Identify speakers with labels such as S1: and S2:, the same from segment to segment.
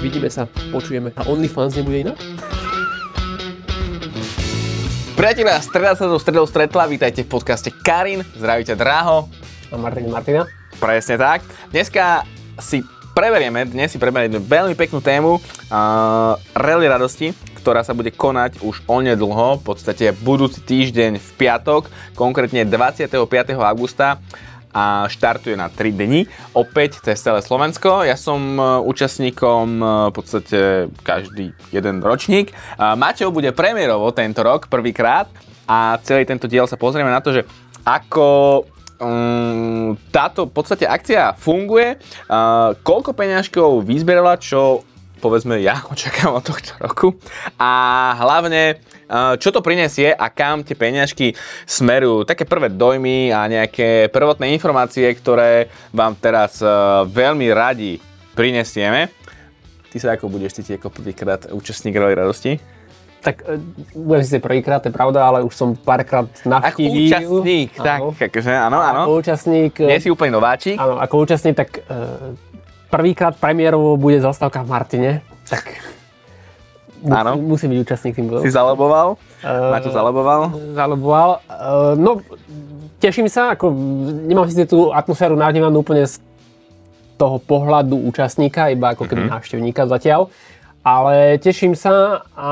S1: Vidíme sa, počujeme. A OnlyFans nebude inak?
S2: Priatelia, streda sa do stredou stretla, vítajte v podcaste Karin, zdravíte Dráho.
S1: A Martin Martina?
S2: Presne tak. Dneska si preberieme, dnes si preberieme veľmi peknú tému uh, Rally radosti, ktorá sa bude konať už onedlho, v podstate budúci týždeň v piatok, konkrétne 25. augusta a štartuje na 3 dni, opäť cez celé Slovensko. Ja som e, účastníkom e, v podstate každý jeden ročník. Maťo bude premiérovo tento rok, prvýkrát a celý tento diel sa pozrieme na to, že ako um, táto v podstate akcia funguje, uh, koľko peňažkov vyzbierala, čo povedzme ja očakávam od tohto roku a hlavne Eh, čo to prinesie a kam tie peňažky smerujú. Také prvé dojmy a nejaké prvotné informácie, ktoré vám teraz eh, veľmi radi prinesieme. Ty sa ako budeš cítiť ako prvýkrát účastník Rally radosti?
S1: Tak eh, budem si prvýkrát, to je pravda, ale už som párkrát navštívil.
S2: Ako účastník, áno. tak, akože, áno, áno.
S1: Ako účastník.
S2: Nie si úplne nováčik.
S1: Áno, ako účastník, tak prvýkrát premiérovo bude zastávka v Martine. Tak
S2: Áno.
S1: Musí byť účastník tým
S2: Si zaloboval? Uh, Maťo zaloboval?
S1: Zaloboval. Uh, no, teším sa, ako nemám si tú atmosféru navnímanú úplne z toho pohľadu účastníka, iba ako keby uh-huh. návštevníka zatiaľ. Ale teším sa a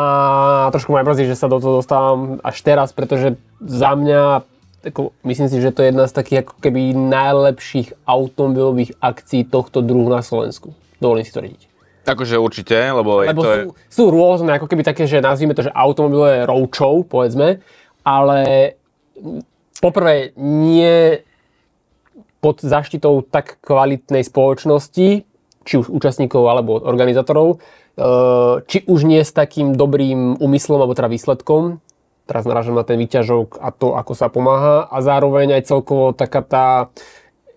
S1: trošku ma mrzí, že sa do toho dostávam až teraz, pretože za mňa ako, myslím si, že to je jedna z takých ako keby najlepších automobilových akcií tohto druhu na Slovensku. Dovolím si to rediť.
S2: Akože určite, lebo,
S1: lebo
S2: to
S1: sú, je... sú rôzne, ako keby také, že nazvime to, že automobilové roadshow, povedzme, ale poprvé nie pod zaštitou tak kvalitnej spoločnosti, či už účastníkov alebo organizátorov, e, či už nie s takým dobrým úmyslom alebo teda výsledkom, teraz narážam na ten výťažok a to, ako sa pomáha. A zároveň aj celkovo taká tá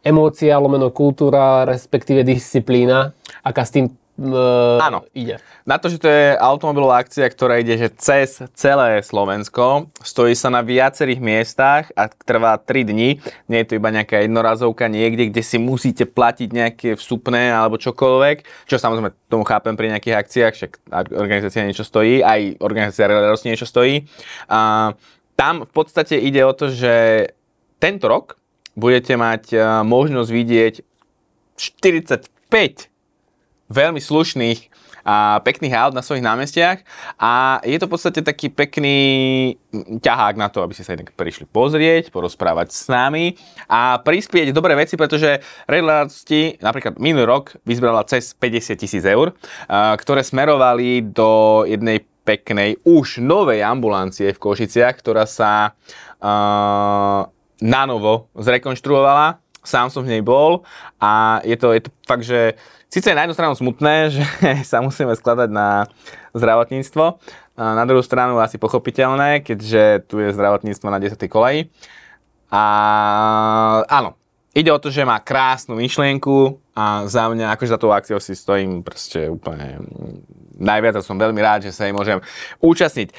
S1: emócia, lomeno kultúra, respektíve disciplína, aká s tým
S2: Uh, Áno.
S1: Ide.
S2: Na to, že to je automobilová akcia, ktorá ide že cez celé Slovensko, stojí sa na viacerých miestach a trvá 3 dní. Nie je to iba nejaká jednorazovka niekde, kde si musíte platiť nejaké vstupné alebo čokoľvek, čo samozrejme tomu chápem pri nejakých akciách, však organizácia niečo stojí, aj organizácia Releros niečo stojí. A tam v podstate ide o to, že tento rok budete mať e, možnosť vidieť 45 veľmi slušných a pekných aut na svojich námestiach a je to v podstate taký pekný ťahák na to, aby ste sa jednak prišli pozrieť, porozprávať s nami a prispieť dobré veci, pretože Redlarsti napríklad minulý rok vyzbrala cez 50 tisíc eur, ktoré smerovali do jednej peknej, už novej ambulancie v Košiciach, ktorá sa uh, nanovo zrekonštruovala. Sám som v nej bol a je to, je to fakt, že Sice je na jednu stranu smutné, že sa musíme skladať na zdravotníctvo, na druhú stranu asi pochopiteľné, keďže tu je zdravotníctvo na 10. koleji. A áno, ide o to, že má krásnu myšlienku a za mňa, akože za tou akciou si stojím proste úplne najviac a som veľmi rád, že sa jej môžem účastniť.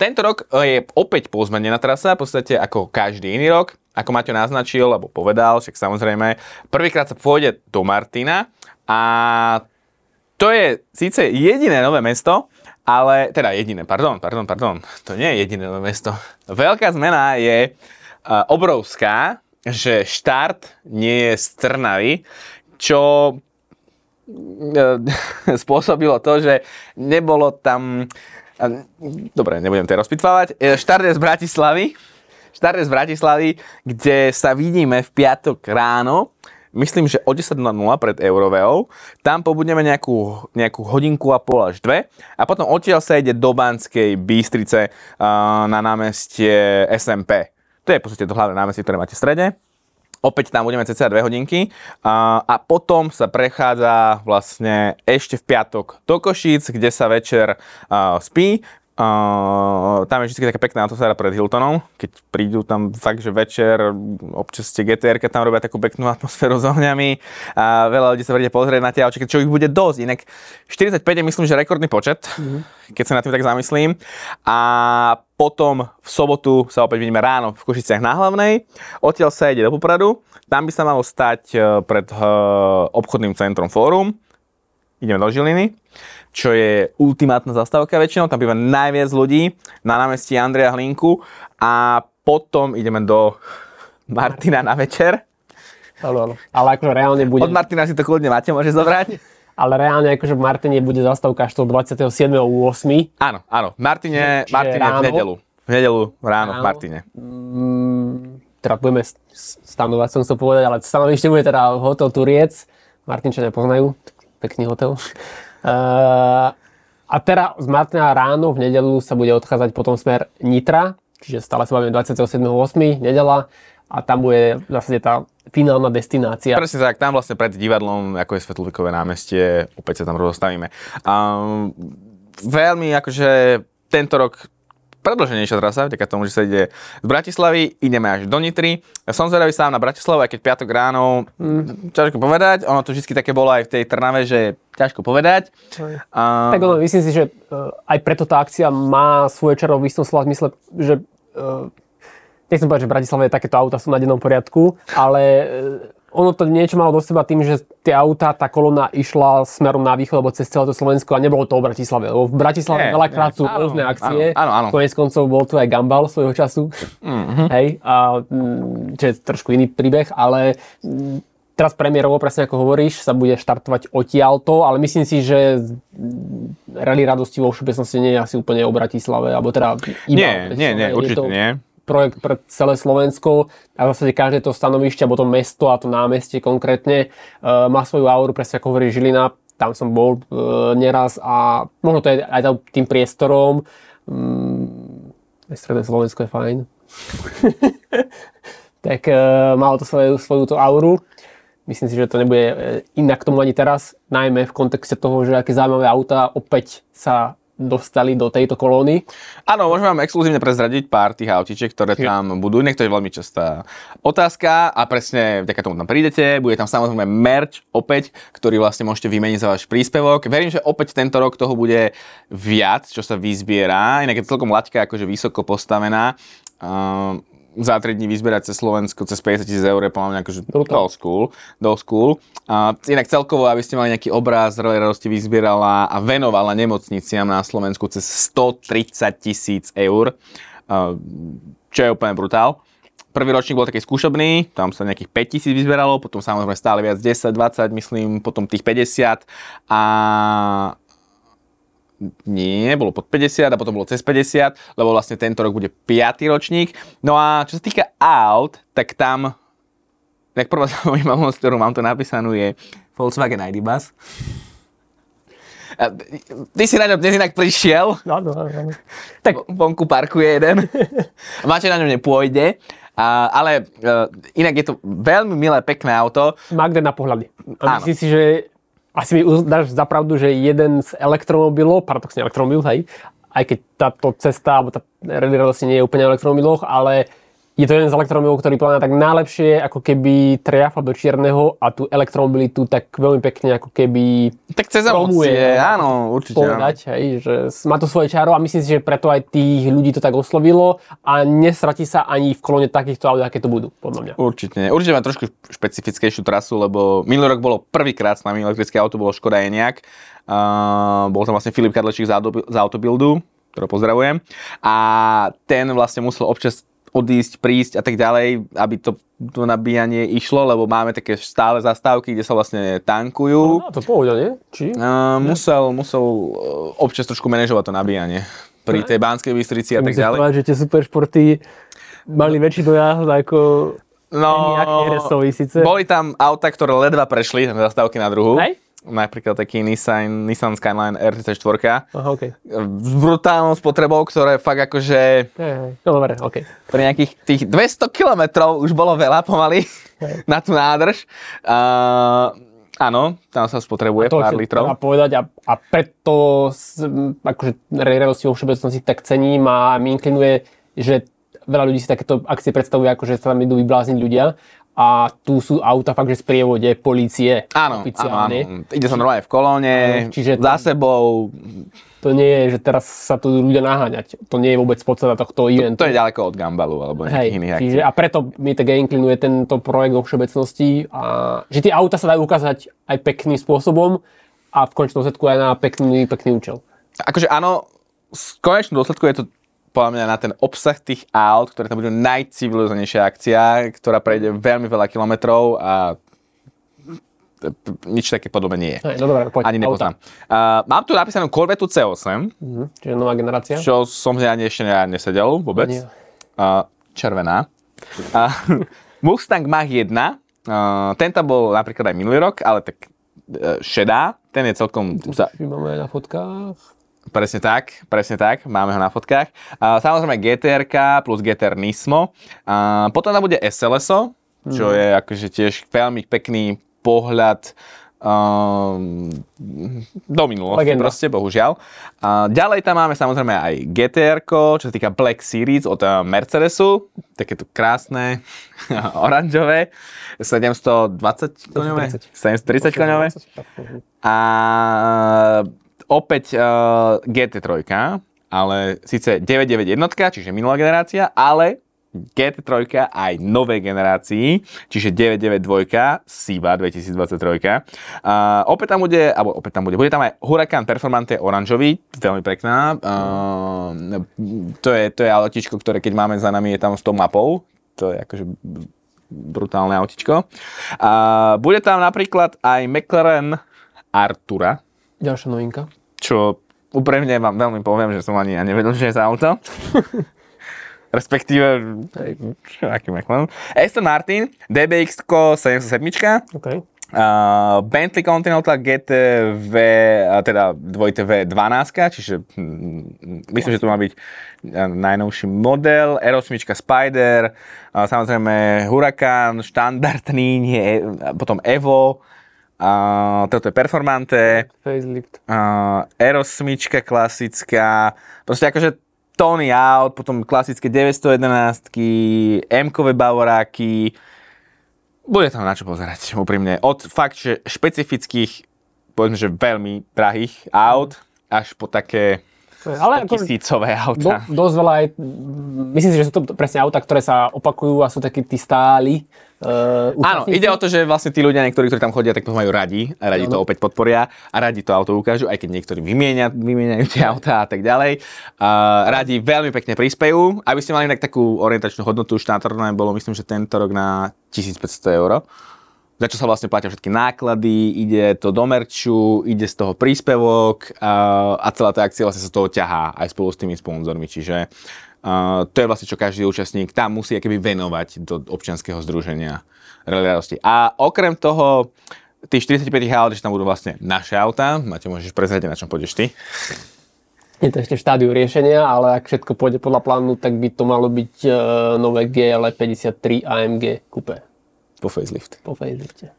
S2: Tento rok je opäť pozmenená trasa, v podstate ako každý iný rok. Ako Maťo naznačil, alebo povedal, však samozrejme, prvýkrát sa pôjde do Martina, a to je síce jediné nové mesto, ale, teda jediné, pardon, pardon, pardon, to nie je jediné nové mesto. Veľká zmena je uh, obrovská, že štart nie je z Trnavy, čo uh, spôsobilo to, že nebolo tam... Uh, dobre, nebudem to rozpitvávať. Štart je z Bratislavy, štart je z Bratislavy, kde sa vidíme v piatok ráno myslím, že o 10.00 pred Euroveou. Tam pobudneme nejakú, nejakú hodinku a pol až dve a potom odtiaľ sa ide do Banskej Bystrice na námestie SMP. To je v podstate to hlavné námestie, ktoré máte v strede. Opäť tam budeme cca 2 hodinky a, a potom sa prechádza vlastne ešte v piatok do Košíc, kde sa večer uh, spí. Uh, tam je vždy taká pekná atmosféra pred Hiltonom, keď prídu tam fakt, že večer, občas tie GTR tam robia takú peknú atmosféru s ohňami a veľa ľudí sa príde pozrieť na tie aučky, čo ich bude dosť. Inak 45 je myslím, že rekordný počet, mm-hmm. keď sa na tým tak zamyslím. A potom v sobotu sa opäť vidíme ráno v Košiciach na hlavnej. Odtiaľ sa ide do Popradu. Tam by sa malo stať e, pred uh, obchodným centrom Fórum ideme do Žiliny, čo je ultimátna zastávka väčšinou, tam býva najviac ľudí na námestí Andreja Hlinku a potom ideme do Martina na večer.
S1: Áno, áno. Ale akože reálne bude...
S2: Od Martina si to kľudne máte, môže zobrať.
S1: Ale reálne akože v Martine bude zastávka až to 27.8.
S2: Áno, áno. V Martine,
S1: Čiže
S2: Martine v
S1: ráno?
S2: nedelu. V nedelu ráno, v
S1: Ráno?
S2: Martine.
S1: Mm, teda budeme stanovať, som chcel povedať, ale stanovište bude teda hotel Turiec. Martinčania poznajú, pekný hotel. Uh, a teda z Martina ráno v nedelu sa bude odchádzať potom smer Nitra, čiže stále sa bavíme 27.8. nedela a tam bude v zásade tá finálna destinácia.
S2: Presne tak, tam vlastne pred divadlom, ako je Svetlovikové námestie, opäť sa tam rozostavíme. Um, veľmi akože tento rok predlženejšia trasa, vďaka tomu, že sa ide z Bratislavy, ideme až do Nitry. Ja som zvedavý sám na Bratislavu, aj keď piatok ráno, mm. ťažko povedať, ono to vždy také bolo aj v tej Trnave, že ťažko povedať. Um,
S1: Tak ono, myslím si, že uh, aj preto tá akcia má svoje čaro v istom slova zmysle, že uh, nechcem povedať, že v Bratislave takéto auta sú na dennom poriadku, ale uh, ono to niečo malo do seba tým, že tie auta, tá kolona išla smerom na východ, alebo cez celé to Slovensko a nebolo to o Bratislave. Lebo v Bratislave
S2: Nie,
S1: veľakrát
S2: nie.
S1: sú
S2: Áno,
S1: rôzne akcie.
S2: áno, áno, áno.
S1: Konec koncov bol tu aj Gambal svojho času. Mm-hmm. Hej, a, mm, čo je trošku iný príbeh, ale mm, teraz premiérovo, presne ako hovoríš, sa bude štartovať odtiaľto, ale myslím si, že mm, rally radosti vo všeobecnosti nie je asi úplne o Bratislave, alebo teda iba
S2: nie, nie, nie, určite
S1: to
S2: nie.
S1: Projekt pre celé Slovensko a v zásade každé to stanovište, alebo to mesto a to námestie konkrétne uh, má svoju auru, presne ako hovorí Žilina, tam som bol uh, neraz a možno to je aj tým priestorom. Mm, stredné Slovensko je fajn. tak uh, malo to svoju, svoju tú auru. Myslím si, že to nebude inak tomu ani teraz, najmä v kontexte toho, že aké zaujímavé auta opäť sa dostali do tejto kolóny.
S2: Áno, môžem vám exkluzívne prezradiť pár tých autičiek, ktoré tam budú. Inak to je veľmi častá otázka a presne vďaka tomu tam prídete. Bude tam samozrejme merch opäť, ktorý vlastne môžete vymeniť za váš príspevok. Verím, že opäť tento rok toho bude viac, čo sa vyzbiera. Inak je celkom laťka akože vysoko postavená. Uh, za 3 dní vyzbierať cez Slovensko cez 50 tisíc eur je podľa mňa akože
S1: Brutál.
S2: dosť cool. Dosť cool. A inak celkovo, aby ste mali nejaký obraz, Rally radosti vyzbierala a venovala nemocniciam na Slovensku cez 130 tisíc eur, čo je úplne brutál. Prvý ročník bol taký skúšobný, tam sa nejakých 5 tisíc vyzbieralo, potom samozrejme stále viac 10, 20, myslím, potom tých 50 a nie, bolo pod 50 a potom bolo cez 50, lebo vlastne tento rok bude 5. ročník. No a čo sa týka aut, tak tam, tak prvá zaujímavosť, ktorú mám tu napísanú je Volkswagen ID Bus. A Ty si na ňom dnes inak prišiel,
S1: Áno, áno, áno. Tak
S2: vonku parkuje jeden. Máte na ňom nepôjde. A, ale uh, inak je to veľmi milé, pekné auto.
S1: Magde na pohľady. A
S2: Áno.
S1: myslím si, že asi mi uznáš za pravdu, že jeden z elektromobilov, paradoxne elektromobil, hej, aj keď táto cesta, alebo tá rally nie je úplne o elektromobiloch, ale je to jeden z elektromobilov, ktorý podľa tak najlepšie ako keby triafa do čierneho a tú elektromobilitu tak veľmi pekne ako keby
S2: Tak cez
S1: promuje.
S2: emócie, áno, určite. áno.
S1: povedať, hej, že má to svoje čaro a myslím si, že preto aj tých ľudí to tak oslovilo a nesratí sa ani v kolone takýchto aut, aké to budú, podľa mňa.
S2: Určite. Určite má trošku špecifickejšiu trasu, lebo minulý rok bolo prvýkrát s nami elektrické auto, bolo Škoda Enyaq. Uh, bol tam vlastne Filip Kadlečík z, Auto, z Autobuildu, ktorého pozdravujem. A ten vlastne musel občas odísť, prísť a tak ďalej, aby to, to nabíjanie išlo, lebo máme také stále zastávky, kde sa vlastne tankujú.
S1: No, to pohode, nie? Či?
S2: Uh, musel, musel uh, občas trošku manažovať to nabíjanie pri tej Banskej Bystrici a tak ďalej.
S1: povedať, že tie superšporty mali väčší dojazd ako
S2: No,
S1: síce.
S2: boli tam auta, ktoré ledva prešli z zastávky na druhu.
S1: Hej?
S2: Napríklad taký Nissan, Nissan Skyline R34
S1: Aha, OK.
S2: s brutálnou spotrebou, ktoré fakt akože
S1: Hej, hej. No dobre, OK.
S2: pre nejakých tých 200 km už bolo veľa pomaly na tú nádrž. Uh, áno, tam sa spotrebuje
S1: To
S2: pár litrov.
S1: treba povedať a, a preto akože radosti vo všeobecnosti tak cením a mi inklinuje, že veľa ľudí si takéto akcie predstavuje ako, že sa tam idú vyblázniť ľudia a tu sú auta fakt, že z prievode policie
S2: Áno, áno,
S1: oficiálne.
S2: áno. Ide sa normálne v kolóne,
S1: Áno, čiže
S2: za
S1: tam-
S2: sebou.
S1: To nie je, že teraz sa tu ľudia naháňať. To nie je vôbec podstata tohto eventu.
S2: To je ďaleko od Gambalu alebo nejakých
S1: Hej,
S2: iných akcií.
S1: čiže a preto mi tak inklinuje tento projekt vo všeobecnosti a že tie auta sa dajú ukázať aj pekným spôsobom a v konečnom dôsledku aj na pekný, pekný účel.
S2: Akože áno, v konečnom dôsledku je to podľa mňa na ten obsah tých aut, ktoré tam budú najcivilizovanejšia akcia, ktorá prejde veľmi veľa kilometrov a nič také podobné nie je.
S1: No dobré, poď,
S2: Ani nepoznám. Uh, mám tu napísanú Corvette C8,
S1: Mhm, čiže nová generácia.
S2: čo som ani ešte ne- nesedel vôbec.
S1: Nie.
S2: Uh, červená. Uh, Mustang Mach-1, uh, ten tam bol napríklad aj minulý rok, ale tak uh, šedá, ten je celkom...
S1: Či máme na fotkách.
S2: Presne tak, presne tak, máme ho na fotkách. Uh, samozrejme GTR plus GTR Nismo. Uh, potom tam bude SLSO, čo
S1: Mhm.
S2: je akože tiež veľmi pekný pohľad um, do minulosti
S1: Legenda.
S2: proste, bohužiaľ. A ďalej tam máme samozrejme aj GTR, čo sa týka Black Series od uh, Mercedesu, takéto krásne, oranžové, 720 koňové, 730 koňové. A opäť uh, GT3, ale síce 991, čiže minulá generácia, ale GT3 aj novej generácii, čiže 992 SIBA 2023. Uh, opäť tam bude, alebo opäť tam bude, bude tam aj Huracan Performante oranžový, veľmi pekná. Uh, to, je, to je autičko, ktoré keď máme za nami, je tam s tou mapou. To je akože brutálne autičko. Uh, bude tam napríklad aj McLaren Artura,
S1: Ďalšia novinka.
S2: čo úprimne vám veľmi poviem, že som ani ja nevedel, že je za auto. Respektíve, hej, čo, aký McLaren. Aston Martin, DBX 77,
S1: OK.
S2: uh, Bentley Continental GTV, teda dvojité V12, čiže hm, myslím, že to má byť uh, najnovší model, R8 Spider, uh, samozrejme Huracan, štandardný, nie, potom Evo, uh, toto je Performante,
S1: Facelift.
S2: uh, R8 klasická, proste akože Tony Out, potom klasické 911 M-kové bavoráky. Bude tam na čo pozerať, úprimne. Od fakt, že špecifických, povedzme, že veľmi drahých aut, až po také
S1: Ale ako,
S2: tisícové
S1: do,
S2: auta.
S1: dosť veľa aj, myslím si, že sú to presne auta, ktoré sa opakujú a sú takí tí stáli. Uh,
S2: Áno, ide o to, že vlastne tí ľudia, niektorí, ktorí tam chodia, tak to majú radi a radi to
S1: Áno.
S2: opäť podporia a radi to auto ukážu, aj keď niektorí vymieňa, vymieňajú tie autá a tak ďalej. Uh, radi veľmi pekne prispejú. Aby ste mali tak takú orientačnú hodnotu, štandardné bolo myslím, že tento rok na 1500 eur. Za čo sa vlastne platia všetky náklady, ide to do merču, ide z toho príspevok a, a celá tá akcia vlastne sa z toho ťahá aj spolu s tými sponzormi. Čiže Uh, to je vlastne, čo každý účastník tam musí akoby venovať do občianskeho združenia Rally radosti. A okrem toho, tých 45 aut, že tam budú vlastne naše autá. Máte, môžeš prezrieť, na čom pôjdeš ty.
S1: Je to ešte v štádiu riešenia, ale ak všetko pôjde podľa plánu, tak by to malo byť uh, nové GL 53 AMG Coupe
S2: Po facelift.
S1: po facelifte.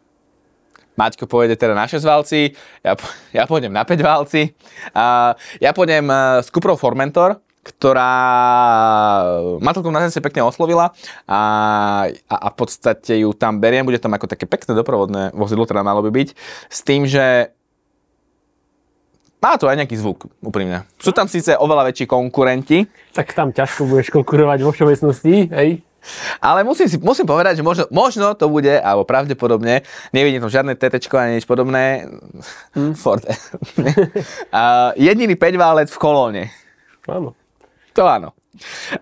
S2: Maťko pôjde teda na 6 válci, ja, ja pôjdem na 5 válci. A ja pôjdem eh, s Cuprou Formentor, ktorá ma to tu na ceste pekne oslovila a, a, a v podstate ju tam beriem, bude tam ako také pekné doprovodné vozidlo, teda malo by byť, s tým, že má to aj nejaký zvuk, úprimne. Sú tam síce oveľa väčší konkurenti,
S1: Tak tam ťažko budeš konkurovať vo všeobecnosti, hej?
S2: Ale musím, si, musím povedať, že možno, možno to bude, alebo pravdepodobne, nevidím tam žiadne TT ani nič podobné, Ford. a jediný 5-válec v kolóne.
S1: Áno.
S2: To áno.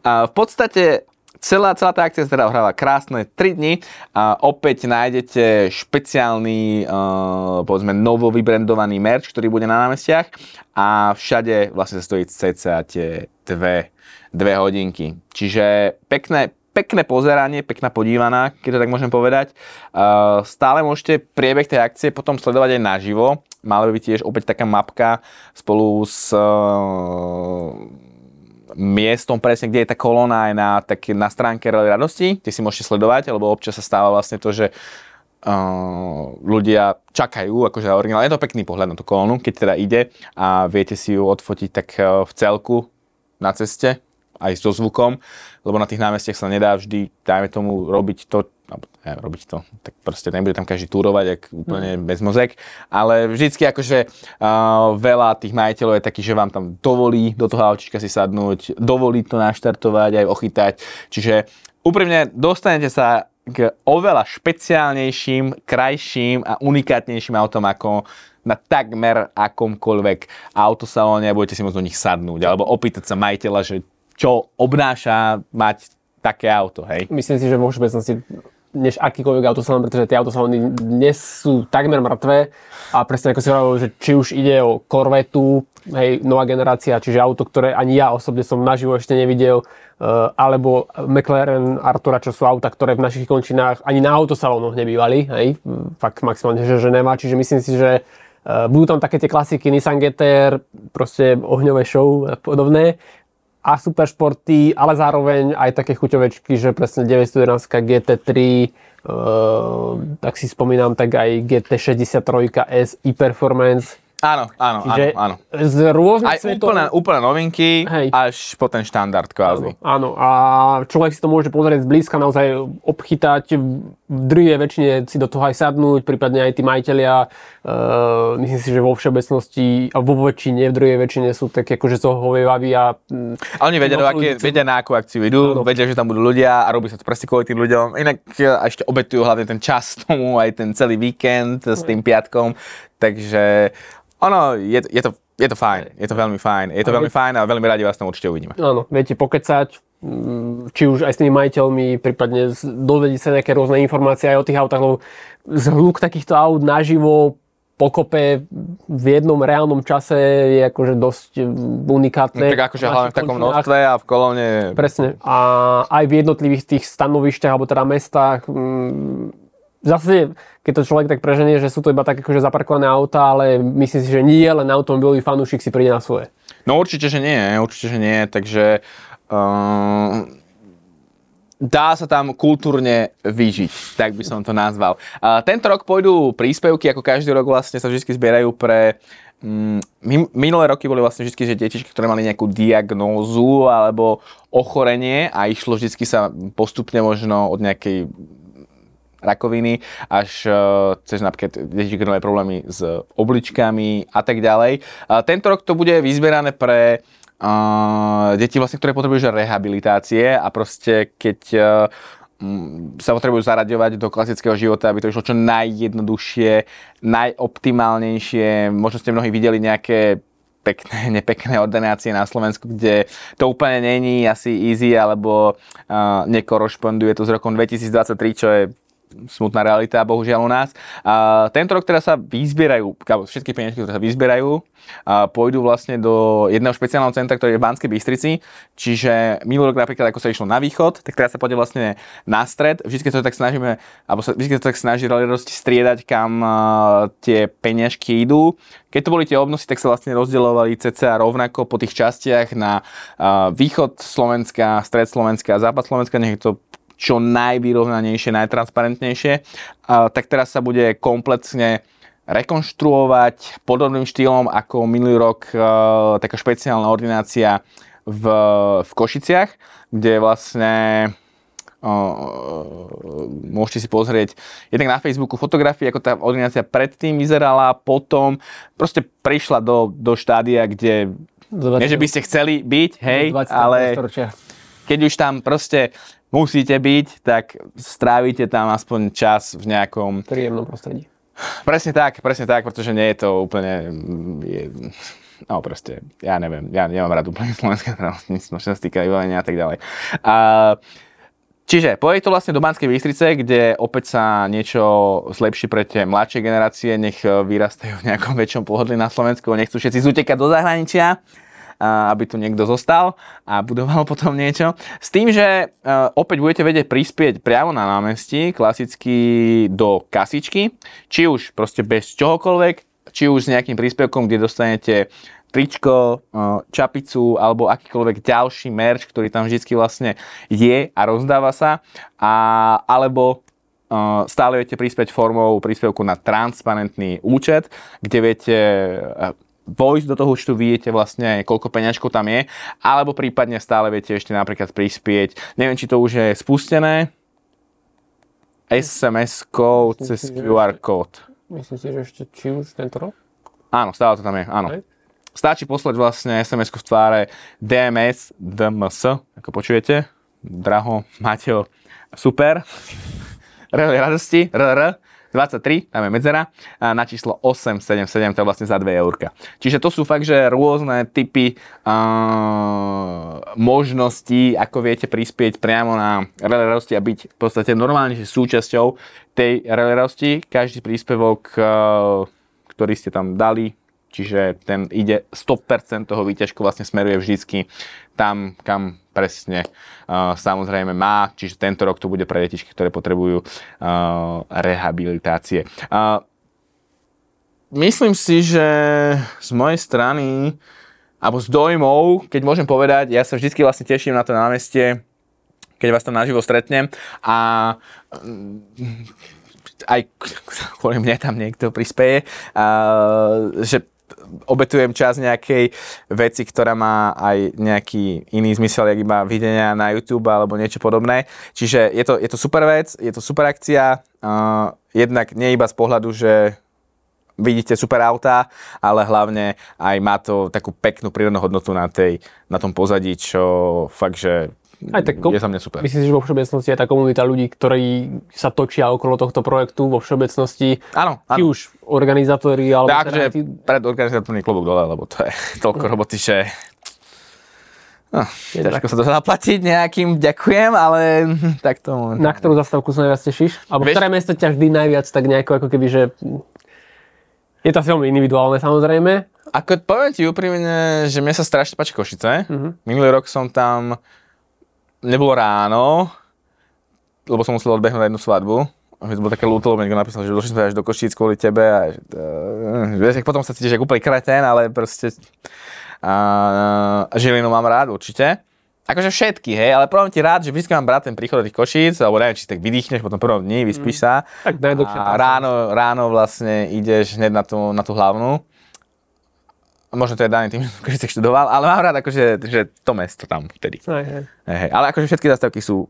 S2: A v podstate celá, celá tá akcia sa teda ohráva krásne 3 dni a opäť nájdete špeciálny, uh, povedzme, novo vybrandovaný merch, ktorý bude na námestiach a všade vlastne stojí cca tie dve, dve hodinky. Čiže pekné, pekné pozeranie, pekná podívaná, keď to tak môžem povedať. Stále môžete priebeh tej akcie potom sledovať aj naživo. Mala by byť tiež opäť taká mapka spolu s uh, miestom presne, kde je tá kolóna aj na, tak, na stránke Rally radosti, kde si môžete sledovať, lebo občas sa stáva vlastne to, že uh, ľudia čakajú akože originál. Je to pekný pohľad na tú kolónu, keď teda ide a viete si ju odfotiť tak uh, v celku na ceste, aj so zvukom, lebo na tých námestiach sa nedá vždy, dajme tomu, robiť to, alebo ne, robiť to, tak proste nebude tam každý túrovať, ak úplne bez mozek, ale vždycky akože uh, veľa tých majiteľov je taký, že vám tam dovolí do toho autička si sadnúť, dovolí to naštartovať, aj ochytať, čiže úprimne dostanete sa k oveľa špeciálnejším, krajším a unikátnejším autom ako na takmer akomkoľvek autosalóne a budete si môcť do nich sadnúť alebo opýtať sa majiteľa, že čo obnáša mať také auto, hej?
S1: Myslím si, že vo všeobecnosti než akýkoľvek autosalón, pretože tie autosalóny dnes sú takmer mŕtve. A presne ako si hovoril, že či už ide o Corvetu, hej, nová generácia, čiže auto, ktoré ani ja osobne som naživo ešte nevidel, uh, alebo McLaren Artura, čo sú auta, ktoré v našich končinách ani na autosalónoch nebývali, hej, fakt maximálne, že, že nemá, čiže myslím si, že uh, budú tam také tie klasiky Nissan GTR, proste ohňové show a podobné, a super športy, ale zároveň aj také chuťovečky, že presne 911 GT3, uh, tak si spomínam, tak aj GT63 S e-Performance,
S2: Áno, áno,
S1: Čiže
S2: áno, áno.
S1: z rôznych
S2: Aj
S1: svetov...
S2: úplne, úplne novinky,
S1: Hej.
S2: až po ten štandard kvázi.
S1: Áno, a človek si to môže pozrieť zblízka, naozaj obchytať, v drvie väčšine si do toho aj sadnúť, prípadne aj tí majiteľia. Uh, myslím si, že vo všeobecnosti, a vo väčšine, v drvie väčšine sú také akože zohovievaví a... mm,
S2: A oni vedia, do aké, vedia na akú akciu idú,
S1: Áno.
S2: vedia, že tam budú ľudia a robí sa to presne kvôli tým ľuďom. Inak e, ešte obetujú hlavne ten čas tomu, aj ten celý víkend s tým piatkom. Takže ono, je, je, to, je to fajn, je to veľmi fajn. Je to veľmi fajn a veľmi radi vás tam určite uvidíme.
S1: Áno, viete pokecať, mm, či už aj s tými majiteľmi, prípadne dozvedieť sa nejaké rôzne informácie aj o tých autách, lebo zhluk takýchto aut naživo pokope v jednom reálnom čase je akože dosť mm, unikátne.
S2: Tak akože hlavne v takom množstve a v kolóne.
S1: Presne. A aj v jednotlivých tých stanovišťach, alebo teda mestách, mm, zase, keď to človek tak preženie, že sú to iba tak akože zaparkované auta, ale myslím si, že nie len automobilový fanúšik si príde na svoje.
S2: No určite, že nie, určite, že nie, takže uh, dá sa tam kultúrne vyžiť, tak by som to nazval. Uh, tento rok pôjdu príspevky, ako každý rok vlastne sa vždy zbierajú pre mm, min- minulé roky boli vlastne vždy, že detičky, ktoré mali nejakú diagnózu alebo ochorenie a išlo vždy sa postupne možno od nejakej rakoviny, až uh, cez napríklad deti, ktoré majú problémy s obličkami a tak ďalej. Tento rok to bude vyzberané pre uh, deti, vlastne, ktoré potrebujú rehabilitácie a proste keď uh, sa potrebujú zaraďovať do klasického života, aby to išlo čo najjednoduchšie, najoptimálnejšie. Možno ste mnohí videli nejaké pekné, nepekné ordinácie na Slovensku, kde to úplne není asi easy, alebo uh, nekorešponduje to s rokom 2023, čo je smutná realita, bohužiaľ u nás. A tento rok teda sa vyzbierajú, všetky peniažky, ktoré sa vyzbierajú, a pôjdu vlastne do jedného špeciálneho centra, ktoré je v Banskej Bystrici. Čiže minulý rok napríklad, ako sa išlo na východ, tak teraz sa pôjde vlastne na stred. Vždy to tak snažíme, alebo sa vždy to tak snaží radosti striedať, kam a, tie peniažky idú. Keď to boli tie obnosy, tak sa vlastne rozdielovali cca rovnako po tých častiach na východ Slovenska, stred Slovenska a západ Slovenska, nech to čo najvyrovnanejšie, najtransparentnejšie, tak teraz sa bude kompletne rekonštruovať podobným štýlom ako minulý rok e, taká špeciálna ordinácia v, v Košiciach, kde vlastne e, môžete si pozrieť jednak na Facebooku fotografie, ako tá ordinácia predtým vyzerala, potom proste prišla do, do štádia, kde nie, že by ste chceli byť, hej,
S1: 20.
S2: ale keď už tam proste musíte byť, tak strávite tam aspoň čas v nejakom...
S1: príjemnom prostredí.
S2: Presne tak, presne tak, pretože nie je to úplne... Je, no proste, ja neviem, ja nemám rád úplne slovenské zdravotníctvo, čo sa týka vybavenia a tak ďalej. A, Čiže pôjde to vlastne do Banskej Bystrice, kde opäť sa niečo zlepší pre tie mladšie generácie, nech vyrastajú v nejakom väčšom pohodlí na Slovensku, nechcú všetci zutekať do zahraničia, aby tu niekto zostal a budoval potom niečo. S tým, že e, opäť budete vedieť prispieť priamo na námestí, klasicky do kasičky, či už proste bez čohokoľvek, či už s nejakým príspevkom, kde dostanete tričko, e, čapicu alebo akýkoľvek ďalší merch, ktorý tam vždy vlastne je a rozdáva sa, a, alebo e, stále viete prispieť formou príspevku na transparentný účet, kde viete vojsť do toho účtu, vidíte vlastne koľko peňažkov tam je, alebo prípadne stále viete ešte napríklad prispieť, neviem, či to už je spustené, SMS-kou cez QR kód.
S1: Myslím si, že ešte či už tento rok?
S2: Áno, stále to tam je, áno. Stačí poslať vlastne sms v tváre DMS, DMS, ako počujete. Draho, Mateo, super. Rally radosti, RR, 23, tam je medzera, na číslo 877, to je vlastne za 2 eurka. Čiže to sú fakt, že rôzne typy uh, možností, ako viete prispieť priamo na Rally radosti a byť v podstate normálne že súčasťou tej Rally radosti. Každý príspevok, uh, ktorý ste tam dali, čiže ten ide 100% toho výťažku vlastne smeruje vždycky tam, kam presne uh, samozrejme má, čiže tento rok to bude pre detičky, ktoré potrebujú uh, rehabilitácie. Uh, myslím si, že z mojej strany alebo z dojmov, keď môžem povedať, ja sa vždycky vlastne teším na to námestie, keď vás tam naživo stretnem a mm, aj kvôli mne tam niekto prispieje, uh, že obetujem čas nejakej veci, ktorá má aj nejaký iný zmysel, jak iba videnia na YouTube alebo niečo podobné. Čiže je to, je to super vec, je to super akcia, uh, jednak nie iba z pohľadu, že vidíte super autá, ale hlavne aj má to takú peknú prírodnú hodnotu na, tej, na tom pozadí, čo fakt, že aj tak, je za mňa super.
S1: Myslím si, že vo všeobecnosti je tá komunita ľudí, ktorí sa točia okolo tohto projektu vo všeobecnosti.
S2: Áno, áno.
S1: Či už organizátori, alebo...
S2: Tak, teda ty... pred organizátormi klobúk dole, lebo to je toľko roboty, že... No, ťažko sa to zaplatiť nejakým, ďakujem, ale tak to momentálne.
S1: Na ktorú zastavku sa najviac tešíš? Alebo Vieš... ktoré mesto ťa vždy najviac tak nejako ako keby, že... Je to asi veľmi individuálne samozrejme.
S2: Ako poviem ti úprimne, že mne sa strašne páči Košice. Uh-huh. Minulý rok som tam nebolo ráno, lebo som musel odbehnúť na jednu svadbu. A to bolo také ľúto, lebo niekto napísal, že došli sme až do Košíc kvôli tebe a že, uh, vieš, potom sa cítiš ako úplný kretén, ale proste uh, Žilinu mám rád určite. Akože všetky, hej, ale poviem ti rád, že vždy mám rád ten príchod do tých Košíc, alebo neviem, či tak vydýchneš potom prvom dní, vyspíš mm. sa.
S1: Tak
S2: a ráno, ráno vlastne ideš hneď na tú, na tú hlavnú možno to je dané tým, že si študoval, ale mám rád akože že to mesto tam vtedy. Aj, aj. Hej, ale akože všetky zastávky sú,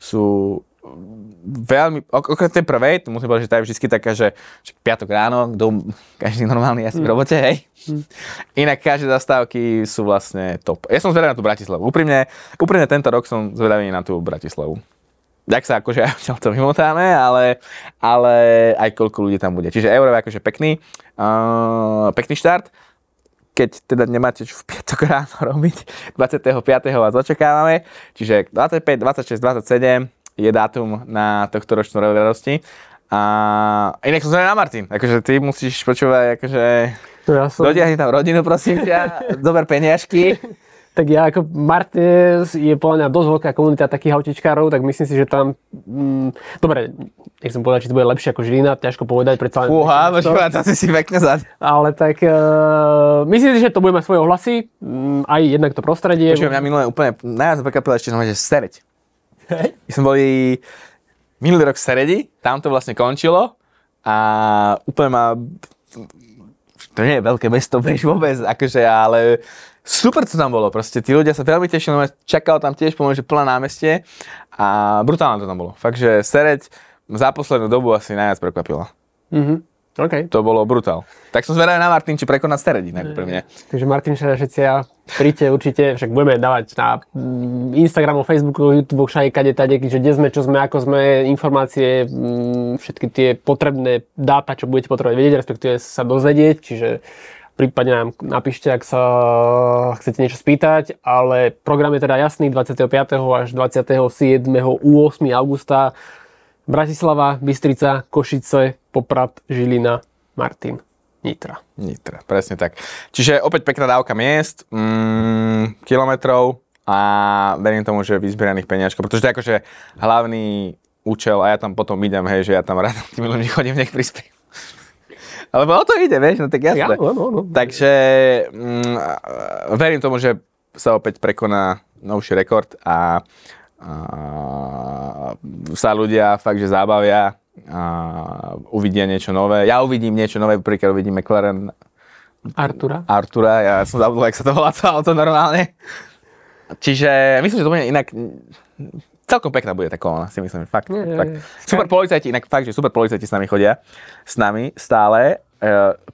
S2: sú veľmi, okrem tej prvej, to musím povedať, že tá je vždy taká, že, že piatok ráno, kto, každý normálny asi mm. v robote, hej. Mm. Inak každé zastávky sú vlastne top. Ja som zvedavý na tú Bratislavu. Úprimne, úprimne tento rok som zvedavý na tú Bratislavu. Tak sa akože aj to vymotáme, ale, ale aj koľko ľudí tam bude. Čiže Euro je akože pekný, uh, pekný štart keď teda nemáte čo v piatok ráno robiť, 25. vás očakávame, čiže 25, 26, 27 je dátum na tohto ročnú radosti. A inak som na Martin, akože ty musíš počúvať, akože ja som... dotiahni tam rodinu, prosím ťa, zober peniažky
S1: tak ja ako Martinez je podľa mňa dosť veľká komunita takých autičkárov, tak myslím si, že tam, mm, dobre, nechcem povedať, či to bude lepšie ako Žilina, ťažko povedať, predsa.
S2: Fúha, počúva, si si pekne zad.
S1: Ale tak uh, myslím si, že to bude mať svoje ohlasy, um, aj jednak to prostredie.
S2: Počujem, mňa minulé úplne najviac prekvapilo ešte, že Sereď. Hej. My sme boli minulý rok v Seredi, tam to vlastne končilo a úplne ma to nie je veľké mesto, vieš vôbec, akože, ale super to tam bolo, proste tí ľudia sa veľmi tešili, čakal tam tiež pomôže plné námestie a brutálne to tam bolo. Fakt, že Sereď za poslednú dobu asi najviac prekvapila.
S1: Mhm. Okay.
S2: To bolo brutál. Tak som zvedavý na Martin, či prekonať Sereď inak pre mňa.
S1: Takže Martin ja príďte určite, však budeme dávať na mm, Instagramu, Facebooku, YouTube, všade kade tade, že kde sme, čo sme, ako sme, informácie, mm, všetky tie potrebné dáta, čo budete potrebovať vedieť, respektíve sa dozvedieť, čiže prípadne nám napíšte, ak sa chcete niečo spýtať, ale program je teda jasný 25. až 27. 8. augusta Bratislava, Bystrica, Košice, Poprad, Žilina, Martin. Nitra.
S2: Nitra, presne tak. Čiže opäť pekná dávka miest, mm, kilometrov a verím tomu, že vyzbieraných peniažkov, pretože to je akože hlavný účel a ja tam potom idem, hej, že ja tam rád tým ľuďom chodím, nech prispiejú. Lebo o to ide, vieš, no tak jasné. Ja, no, no, no. Takže mm, verím tomu, že sa opäť prekoná novší rekord a, a sa ľudia fakt, že zábavia a uvidia niečo nové. Ja uvidím niečo nové, príklad uvidím McLaren
S1: Artura.
S2: Artura, ja som zabudol, jak sa to volá to auto normálne. Čiže myslím, že to bude inak celkom pekná bude tá kolona, si myslím, fakt. Je, fakt. Je, Super policajti, inak fakt, že super policajti s nami chodia, s nami stále. E,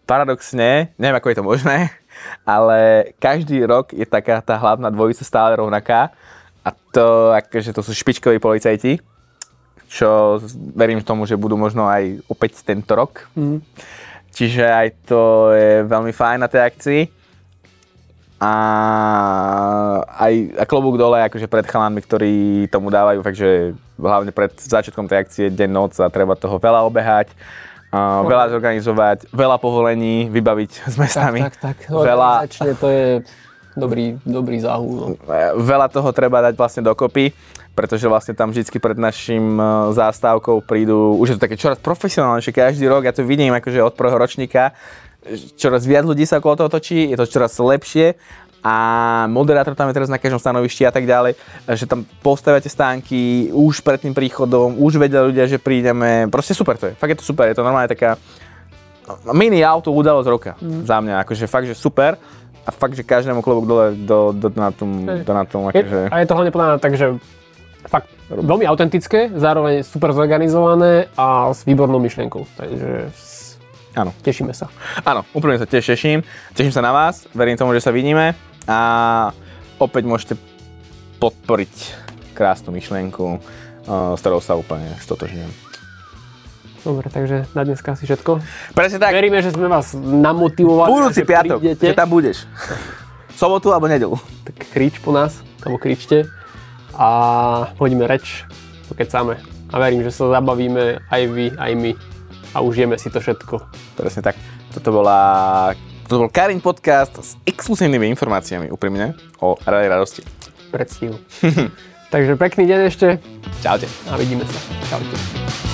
S2: paradoxne, neviem, ako je to možné, ale každý rok je taká tá hlavná dvojica stále rovnaká a to, akože to sú špičkoví policajti, čo verím tomu, že budú možno aj opäť tento rok.
S1: Mhm.
S2: Čiže aj to je veľmi fajn na tej akcii. A aj a klobúk dole akože pred chalanmi, ktorí tomu dávajú, takže hlavne pred začiatkom tej akcie deň, noc a treba toho veľa obehať, a veľa zorganizovať, veľa povolení vybaviť s mestami.
S1: Tak, tak, tak.
S2: Veľa,
S1: to je dobrý, dobrý záhul. No.
S2: veľa toho treba dať vlastne dokopy, pretože vlastne tam vždy pred našim e, zástavkou prídu, už je to také čoraz profesionálnejšie, každý rok, ja to vidím akože od prvého ročníka, čoraz viac ľudí sa okolo toho točí, je to čoraz lepšie a moderátor tam je teraz na každom stanovišti a tak ďalej, že tam postaviate stánky už pred tým príchodom, už vedia ľudia, že prídeme, proste super to je, fakt je to super, je to normálne taká mini auto udalosť roka mm. za mňa, akože fakt, že super a fakt, že každému klobúk dole do, do, na tom, do na tom akože...
S1: a je to hlavne podľa mňa tak, že fakt veľmi autentické, zároveň super zorganizované a s výbornou myšlienkou. Takže
S2: Áno.
S1: tešíme sa.
S2: Áno, úplne sa tiež teším. Teším sa na vás, verím tomu, že sa vidíme a opäť môžete podporiť krásnu myšlienku, eh, s ktorou sa úplne stotožňujem.
S1: Dobre, takže na dneska asi všetko.
S2: Presne tak,
S1: Veríme, že sme vás namotivovali.
S2: budúci piatok,
S1: prídete.
S2: že tam budeš. Sobotu alebo nedelu.
S1: Tak krič po nás, alebo kričte a hodíme reč, pokecáme. A verím, že sa zabavíme aj vy, aj my a užijeme si to všetko.
S2: Presne tak. Toto bola toto bol Karin podcast s exkluzívnymi informáciami úprimne o Rally radosti.
S1: Predstihu. Takže pekný deň ešte
S2: Čaute.
S1: a vidíme sa. Čaute.